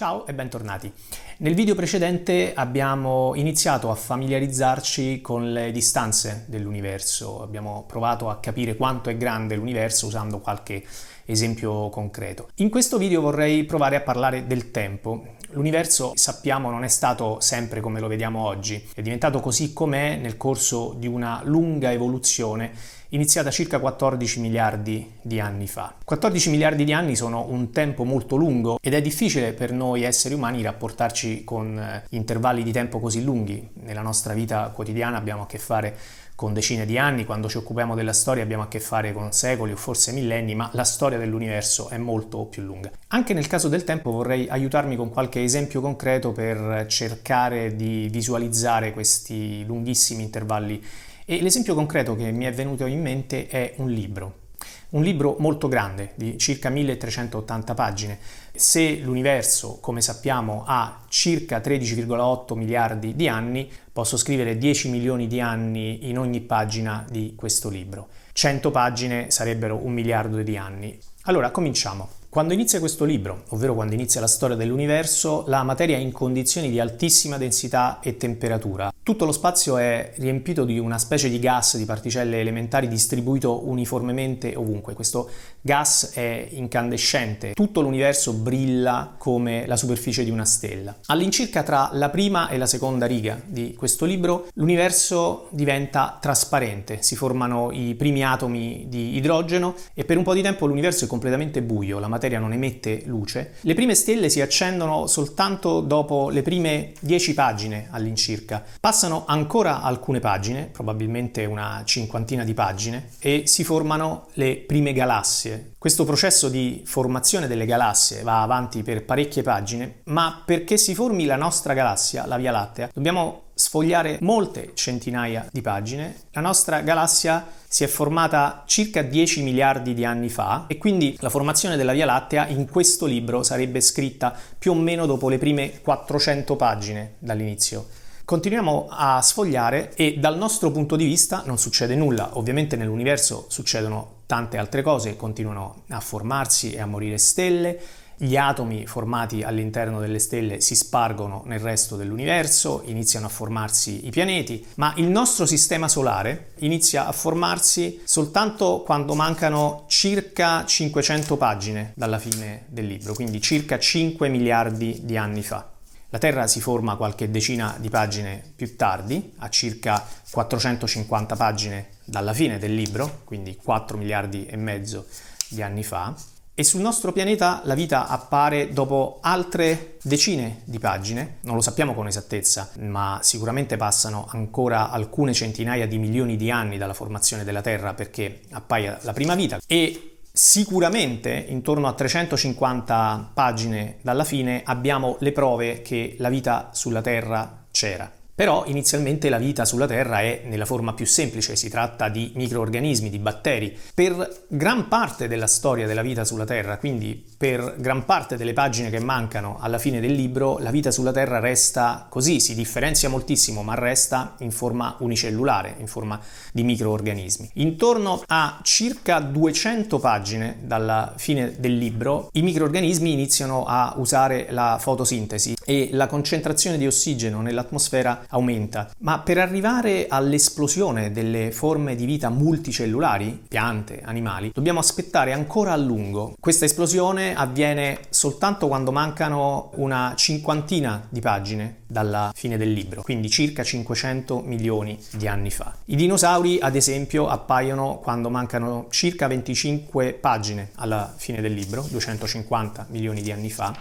Ciao e bentornati. Nel video precedente abbiamo iniziato a familiarizzarci con le distanze dell'universo, abbiamo provato a capire quanto è grande l'universo usando qualche esempio concreto. In questo video vorrei provare a parlare del tempo. L'universo, sappiamo, non è stato sempre come lo vediamo oggi, è diventato così com'è nel corso di una lunga evoluzione iniziata circa 14 miliardi di anni fa. 14 miliardi di anni sono un tempo molto lungo ed è difficile per noi esseri umani rapportarci con eh, intervalli di tempo così lunghi. Nella nostra vita quotidiana abbiamo a che fare con decine di anni, quando ci occupiamo della storia abbiamo a che fare con secoli o forse millenni, ma la storia dell'universo è molto più lunga. Anche nel caso del tempo vorrei aiutarmi con qualche esempio concreto per cercare di visualizzare questi lunghissimi intervalli e l'esempio concreto che mi è venuto in mente è un libro. Un libro molto grande, di circa 1380 pagine. Se l'universo, come sappiamo, ha circa 13,8 miliardi di anni, posso scrivere 10 milioni di anni in ogni pagina di questo libro. 100 pagine sarebbero un miliardo di anni. Allora, cominciamo. Quando inizia questo libro, ovvero quando inizia la storia dell'universo, la materia è in condizioni di altissima densità e temperatura. Tutto lo spazio è riempito di una specie di gas di particelle elementari distribuito uniformemente ovunque. Questo gas è incandescente, tutto l'universo brilla come la superficie di una stella. All'incirca tra la prima e la seconda riga di questo libro, l'universo diventa trasparente, si formano i primi atomi di idrogeno e per un po' di tempo l'universo è completamente buio, la materia non emette luce. Le prime stelle si accendono soltanto dopo le prime 10 pagine all'incirca. Passano ancora alcune pagine, probabilmente una cinquantina di pagine, e si formano le prime galassie. Questo processo di formazione delle galassie va avanti per parecchie pagine, ma perché si formi la nostra galassia, la Via Lattea, dobbiamo sfogliare molte centinaia di pagine. La nostra galassia si è formata circa 10 miliardi di anni fa e quindi la formazione della Via Lattea in questo libro sarebbe scritta più o meno dopo le prime 400 pagine dall'inizio. Continuiamo a sfogliare e dal nostro punto di vista non succede nulla, ovviamente nell'universo succedono tante altre cose, continuano a formarsi e a morire stelle, gli atomi formati all'interno delle stelle si spargono nel resto dell'universo, iniziano a formarsi i pianeti, ma il nostro sistema solare inizia a formarsi soltanto quando mancano circa 500 pagine dalla fine del libro, quindi circa 5 miliardi di anni fa. La Terra si forma qualche decina di pagine più tardi, a circa 450 pagine dalla fine del libro, quindi 4 miliardi e mezzo di anni fa, e sul nostro pianeta la vita appare dopo altre decine di pagine, non lo sappiamo con esattezza, ma sicuramente passano ancora alcune centinaia di milioni di anni dalla formazione della Terra perché appaia la prima vita. E sicuramente intorno a 350 pagine dalla fine abbiamo le prove che la vita sulla Terra c'era. Però inizialmente la vita sulla Terra è nella forma più semplice, si tratta di microorganismi, di batteri. Per gran parte della storia della vita sulla Terra, quindi per gran parte delle pagine che mancano alla fine del libro, la vita sulla Terra resta così, si differenzia moltissimo, ma resta in forma unicellulare, in forma di microorganismi. Intorno a circa 200 pagine dalla fine del libro, i microorganismi iniziano a usare la fotosintesi e la concentrazione di ossigeno nell'atmosfera aumenta, ma per arrivare all'esplosione delle forme di vita multicellulari, piante, animali, dobbiamo aspettare ancora a lungo. Questa esplosione avviene soltanto quando mancano una cinquantina di pagine dalla fine del libro, quindi circa 500 milioni di anni fa. I dinosauri, ad esempio, appaiono quando mancano circa 25 pagine alla fine del libro, 250 milioni di anni fa,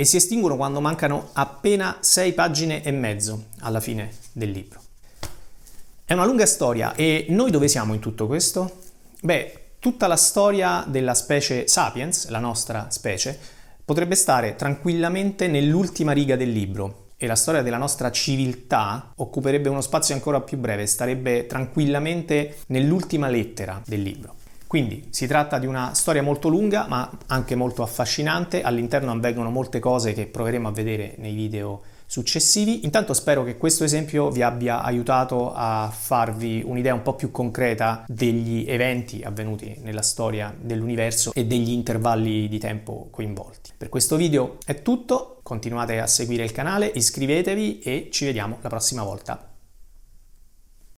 e si estinguono quando mancano appena 6 pagine e mezzo alla fine del libro. È una lunga storia e noi dove siamo in tutto questo? Beh, tutta la storia della specie Sapiens, la nostra specie, potrebbe stare tranquillamente nell'ultima riga del libro e la storia della nostra civiltà occuperebbe uno spazio ancora più breve, starebbe tranquillamente nell'ultima lettera del libro. Quindi si tratta di una storia molto lunga ma anche molto affascinante, all'interno avvengono molte cose che proveremo a vedere nei video successivi. Intanto spero che questo esempio vi abbia aiutato a farvi un'idea un po' più concreta degli eventi avvenuti nella storia dell'universo e degli intervalli di tempo coinvolti. Per questo video è tutto. continuate a seguire il canale, iscrivetevi e ci vediamo la prossima volta.